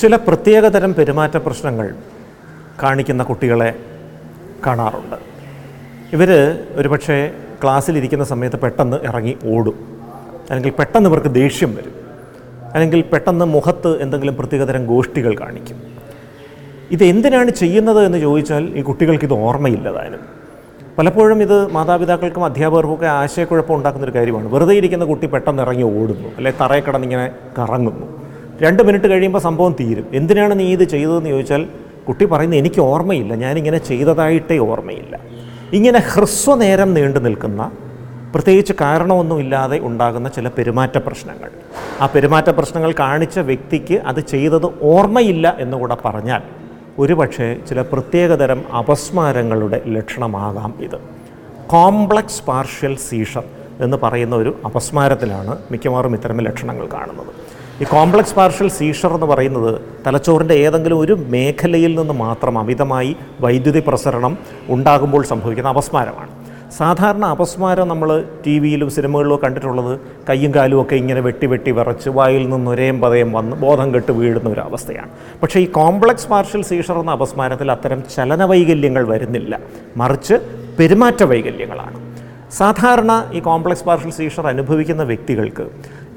ചില പ്രത്യേകതരം പെരുമാറ്റ പ്രശ്നങ്ങൾ കാണിക്കുന്ന കുട്ടികളെ കാണാറുണ്ട്. ഇവർ ഒരുപക്ഷെ ക്ലാസ്സിലിരിക്കുന്ന സമയത്ത് പെട്ടെന്ന് ഇറങ്ങി ഓടും. അല്ലെങ്കിൽ പെട്ടെന്ന് ഇവർക്ക് ദേഷ്യം വരും. അല്ലെങ്കിൽ പെട്ടെന്ന് മുഖത്ത് എന്തെങ്കിലും പ്രത്യേകതരം ഗോഷ്ഠികൾ കാണിക്കും. ഇത് എന്തിനാണ് ചെയ്യുന്നത് എന്ന് ചോദിച്ചാൽ ഈ കുട്ടികൾക്ക് ഇത് ഓർമ്മയില്ലതാനും പലപ്പോഴും ഇത് മാതാപിതാക്കൾക്കും അധ്യാപകർക്കും ഒക്കെ ആശയക്കുഴപ്പം ഉണ്ടാക്കുന്ന ഒരു കാര്യമാണ്. വെറുതെ ഇരിക്കുന്ന കുട്ടി പെട്ടെന്ന് ഇറങ്ങി ഓടുന്നു അല്ലെ തറയെ കിടന്നിങ്ങനെ കറങ്ങുന്നു. രണ്ട് മിനിറ്റ് കഴിയുമ്പോൾ സംഭവം തീരും. എന്തിനാണ് നീ ഇത് ചെയ്തതെന്ന് ചോദിച്ചാൽ കുട്ടി പറയുന്നത് എനിക്ക് ഓർമ്മയില്ല. ഞാനിങ്ങനെ ചെയ്തതായിട്ടേ ഓർമ്മയില്ല. ഇങ്ങനെ ഹ്രസ്വനേരം നീണ്ടു നിൽക്കുന്ന പ്രത്യേകിച്ച് കാരണമൊന്നുമില്ലാതെ ഉണ്ടാകുന്ന ചില പെരുമാറ്റ പ്രശ്നങ്ങൾ. ആ പെരുമാറ്റ പ്രശ്നങ്ങൾ കാണിച്ച വ്യക്തിക്ക് അത് ചെയ്തത് ഓർമ്മയില്ല എന്നുകൂടെ പറഞ്ഞാൽ ഒരുപക്ഷെ ചില പ്രത്യേകതരം അപസ്മാരങ്ങളുടെ ലക്ഷണമാകാം ഇത്. കോംപ്ലക്സ് പാർഷ്യൽ സീഷർ എന്ന് പറയുന്ന ഒരു അപസ്മാരത്തിലാണ് മിക്കവാറും ഇത്തരം ലക്ഷണങ്ങൾ കാണുന്നത്. ഈ കോംപ്ലക്സ് പാർഷ്യൽ സീഷർ എന്ന് പറയുന്നത് തലച്ചോറിന്റെ ഏതെങ്കിലും ഒരു മേഖലയിൽ നിന്ന് മാത്രം അമിതമായി വൈദ്യുതി പ്രസരണം ഉണ്ടാകുമ്പോൾ സംഭവിക്കുന്ന അപസ്മാരമാണ്. സാധാരണ അപസ്മാരം നമ്മൾ ടി വിയിലും സിനിമകളിലും കണ്ടിട്ടുള്ളത് കയ്യും കാലും ഒക്കെ ഇങ്ങനെ വെട്ടി വെട്ടി വിറച്ച് വായിൽ നിന്ന് ഒരേം പതയം വന്ന് ബോധം കെട്ട് വീഴുന്ന ഒരു അവസ്ഥയാണ്. പക്ഷേ ഈ കോംപ്ലക്സ് പാർഷ്യൽ സീഷർ എന്ന അപസ്മാരത്തിൽ അത്തരം ചലന വൈകല്യങ്ങൾ വരുന്നില്ല. മറിച്ച് പെരുമാറ്റ വൈകല്യങ്ങളാണ്. സാധാരണ ഈ കോംപ്ലക്സ് പാർഷ്യൽ സീഷർ അനുഭവിക്കുന്ന വ്യക്തികൾക്ക്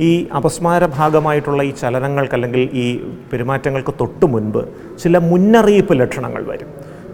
ഈ അപസ്മാര ഭാഗമായിട്ടുള്ള ഈ ചലനങ്ങൾക്ക് അല്ലെങ്കിൽ ഈ പെരുമാറ്റങ്ങൾക്ക് തൊട്ട് മുൻപ് ചില മുന്നറിയിപ്പ് ലക്ഷണങ്ങൾ വരും.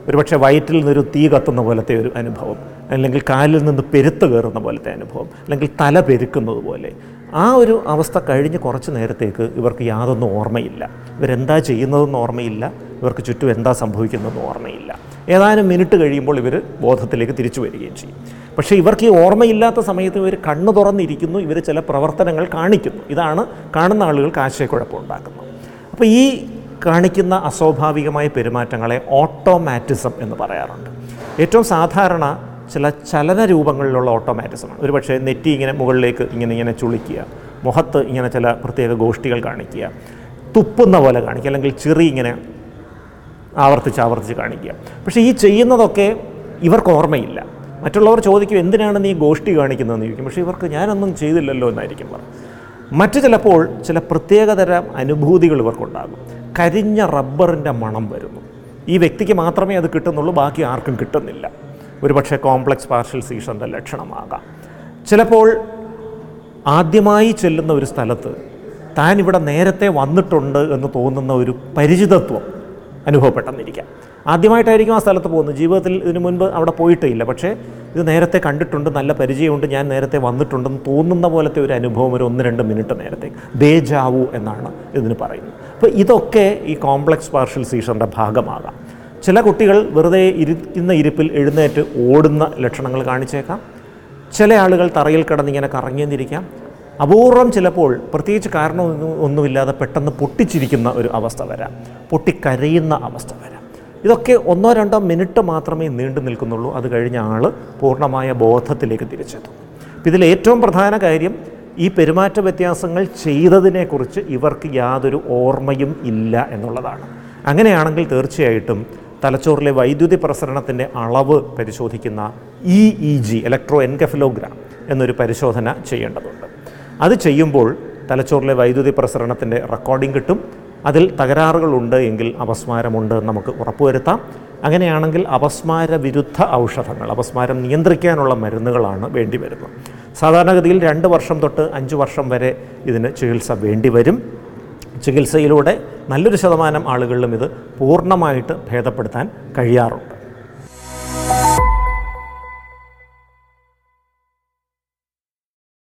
ഒരുപക്ഷെ വയറ്റിൽ നിന്നൊരു തീ കത്തുന്ന പോലത്തെ ഒരു അനുഭവം. അല്ലെങ്കിൽ കാലിൽ നിന്ന് പെരുത്ത് കയറുന്ന പോലത്തെ അനുഭവം അല്ലെങ്കിൽ തല പെരുക്കുന്നത് പോലെ. ആ ഒരു അവസ്ഥ കഴിഞ്ഞ് കുറച്ച് നേരത്തേക്ക് ഇവർക്ക് യാതൊന്നും ഓർമ്മയില്ല. ഇവരെന്താ ചെയ്യുന്നതെന്ന് ഓർമ്മയില്ല. ഇവർക്ക് ചുറ്റും എന്താ സംഭവിക്കുന്നതെന്ന് ഓർമ്മയില്ല. ഏതാനും മിനിറ്റ് കഴിയുമ്പോൾ ഇവർ ബോധത്തിലേക്ക് തിരിച്ചു വരികയും ചെയ്യും. പക്ഷേ ഇവർക്ക് ഈ ഓർമ്മയില്ലാത്ത സമയത്ത് ഇവർ കണ്ണു തുറന്നിരിക്കുന്നു. ഇവർ ചില പ്രവർത്തനങ്ങൾ കാണിക്കുന്നു. ഇതാണ് കാണുന്ന ആളുകൾക്ക് ആശയക്കുഴപ്പം ഉണ്ടാക്കുന്നത്. അപ്പോൾ ഈ കാണിക്കുന്ന അസ്വാഭാവികമായ പെരുമാറ്റങ്ങളെ ഓട്ടോമാറ്റിസം എന്ന് പറയാറുണ്ട്. ഏറ്റവും സാധാരണ ചില ചലന രൂപങ്ങളിലുള്ള ഓട്ടോമാറ്റിസമാണ് ഒരുപക്ഷെ നെറ്റി ഇങ്ങനെ മുകളിലേക്ക് ഇങ്ങനെ ഇങ്ങനെ ചുളിക്കുക മുഖത്ത് ഇങ്ങനെ ചില പ്രത്യേക ഗോഷ്ഠികൾ കാണിക്കുക തുപ്പുന്ന പോലെ കാണിക്കുക അല്ലെങ്കിൽ ചെറി ഇങ്ങനെ ആവർത്തിച്ച് ആവർത്തിച്ച് കാണിക്കുക. പക്ഷേ ഈ ചെയ്യുന്നതൊക്കെ ഇവർക്ക് ഓർമ്മയില്ല. മറ്റുള്ളവർ ചോദിക്കും എന്തിനാണ് നീ ഗോഷ്ഠി കാണിക്കുന്നതെന്ന് ചോദിക്കും. പക്ഷേ ഇവർക്ക് ഞാനൊന്നും ചെയ്തില്ലല്ലോ എന്നായിരിക്കും പറയും മറ്റു ചിലപ്പോൾ ചില പ്രത്യേകതരം അനുഭൂതികൾ ഇവർക്കുണ്ടാകും. കരിഞ്ഞ റബ്ബറിന്റെ മണം വരുന്നു. ഈ വ്യക്തിക്ക് മാത്രമേ അത് കിട്ടുന്നുള്ളൂ ബാക്കി ആർക്കും കിട്ടുന്നില്ല. ഒരുപക്ഷെ കോംപ്ലക്സ് പാർഷ്യൽ സീഷറിന്റെ ലക്ഷണമാകാം. ചിലപ്പോൾ ആദ്യമായി ചെല്ലുന്ന ഒരു സ്ഥലത്ത് താൻ ഇവിടെ നേരത്തെ വന്നിട്ടുണ്ട് എന്ന് തോന്നുന്ന ഒരു പരിചിതത്വം അനുഭവപ്പെട്ടെന്നിരിക്കാം. ആദ്യമായിട്ടായിരിക്കും ആ സ്ഥലത്ത് പോകുന്നത്. ജീവിതത്തിൽ ഇതിനു മുൻപ് അവിടെ പോയിട്ടില്ല. പക്ഷേ ഇത് നേരത്തെ കണ്ടിട്ടുണ്ട് നല്ല പരിചയമുണ്ട് ഞാൻ നേരത്തെ വന്നിട്ടുണ്ടെന്ന് തോന്നുന്ന പോലത്തെ ഒരു അനുഭവം ഒരു ഒന്ന് രണ്ട് മിനിറ്റ് നേരത്തെ ദേജാവു എന്നാണ് ഇതിന് പറയുന്നത്. അപ്പോൾ ഇതൊക്കെ ഈ കോംപ്ലക്സ് പാർഷ്യൽ സീഷറിന്റെ ഭാഗമാകാം. ചില കുട്ടികൾ വെറുതെ ഇരിക്കുന്ന ഇരിപ്പിൽ എഴുന്നേറ്റ് ഓടുന്ന ലക്ഷണങ്ങൾ കാണിച്ചേക്കാം. ചില ആളുകൾ തറയിൽ കിടന്നിങ്ങനെ കറങ്ങിയെന്നിരിക്കാം. അപൂർവം ചിലപ്പോൾ പ്രത്യേകിച്ച് കാരണമൊന്നും ഒന്നുമില്ലാതെ പെട്ടെന്ന് പൊട്ടിച്ചിരിക്കുന്ന ഒരു അവസ്ഥ വരാം. പൊട്ടിക്കരയുന്ന അവസ്ഥ വരാം. ഇതൊക്കെ ഒന്നോ രണ്ടോ മിനിറ്റ് മാത്രമേ നീണ്ടു നിൽക്കുന്നുള്ളൂ. അത് കഴിഞ്ഞ ആൾ പൂർണമായ ബോധത്തിലേക്ക് തിരിച്ചെത്തും. ഇതിൽ ഏറ്റവും പ്രധാന കാര്യം ഈ പെരുമാറ്റ വ്യത്യാസങ്ങൾ ചെയ്തതിനെക്കുറിച്ച് ഇവർക്ക് യാതൊരു ഓർമ്മയും ഇല്ല എന്നുള്ളതാണ്. അങ്ങനെയാണെങ്കിൽ തീർച്ചയായിട്ടും തലച്ചോറിലെ വൈദ്യുതി പ്രസരണത്തിന്റെ അളവ് പരിശോധിക്കുന്ന E E G electro encephalogram എന്നൊരു പരിശോധന ചെയ്യേണ്ടതുണ്ട്. അത് ചെയ്യുമ്പോൾ തലച്ചോറിലെ വൈദ്യുതി പ്രസരണത്തിന്റെ റെക്കോർഡിംഗ് കിട്ടും. അതിൽ തകരാറുകളുണ്ട് എങ്കിൽ അപസ്മാരമുണ്ട് എന്ന് നമുക്ക് ഉറപ്പുവരുത്താം. അങ്ങനെയാണെങ്കിൽ അപസ്മാര വിരുദ്ധ ഔഷധങ്ങൾ അപസ്മാരം നിയന്ത്രിക്കാനുള്ള മരുന്നുകളാണ് വേണ്ടി വരുന്നത് സാധാരണഗതിയിൽ രണ്ട് വർഷം തൊട്ട് അഞ്ച് വർഷം വരെ ഇതിന് ചികിത്സ വേണ്ടിവരും. ചികിത്സയിലൂടെ നല്ലൊരു ശതമാനം ആളുകളിലും ഇത് പൂർണമായിട്ട് ഭേദപ്പെടുത്താൻ കഴിയാറുണ്ട്.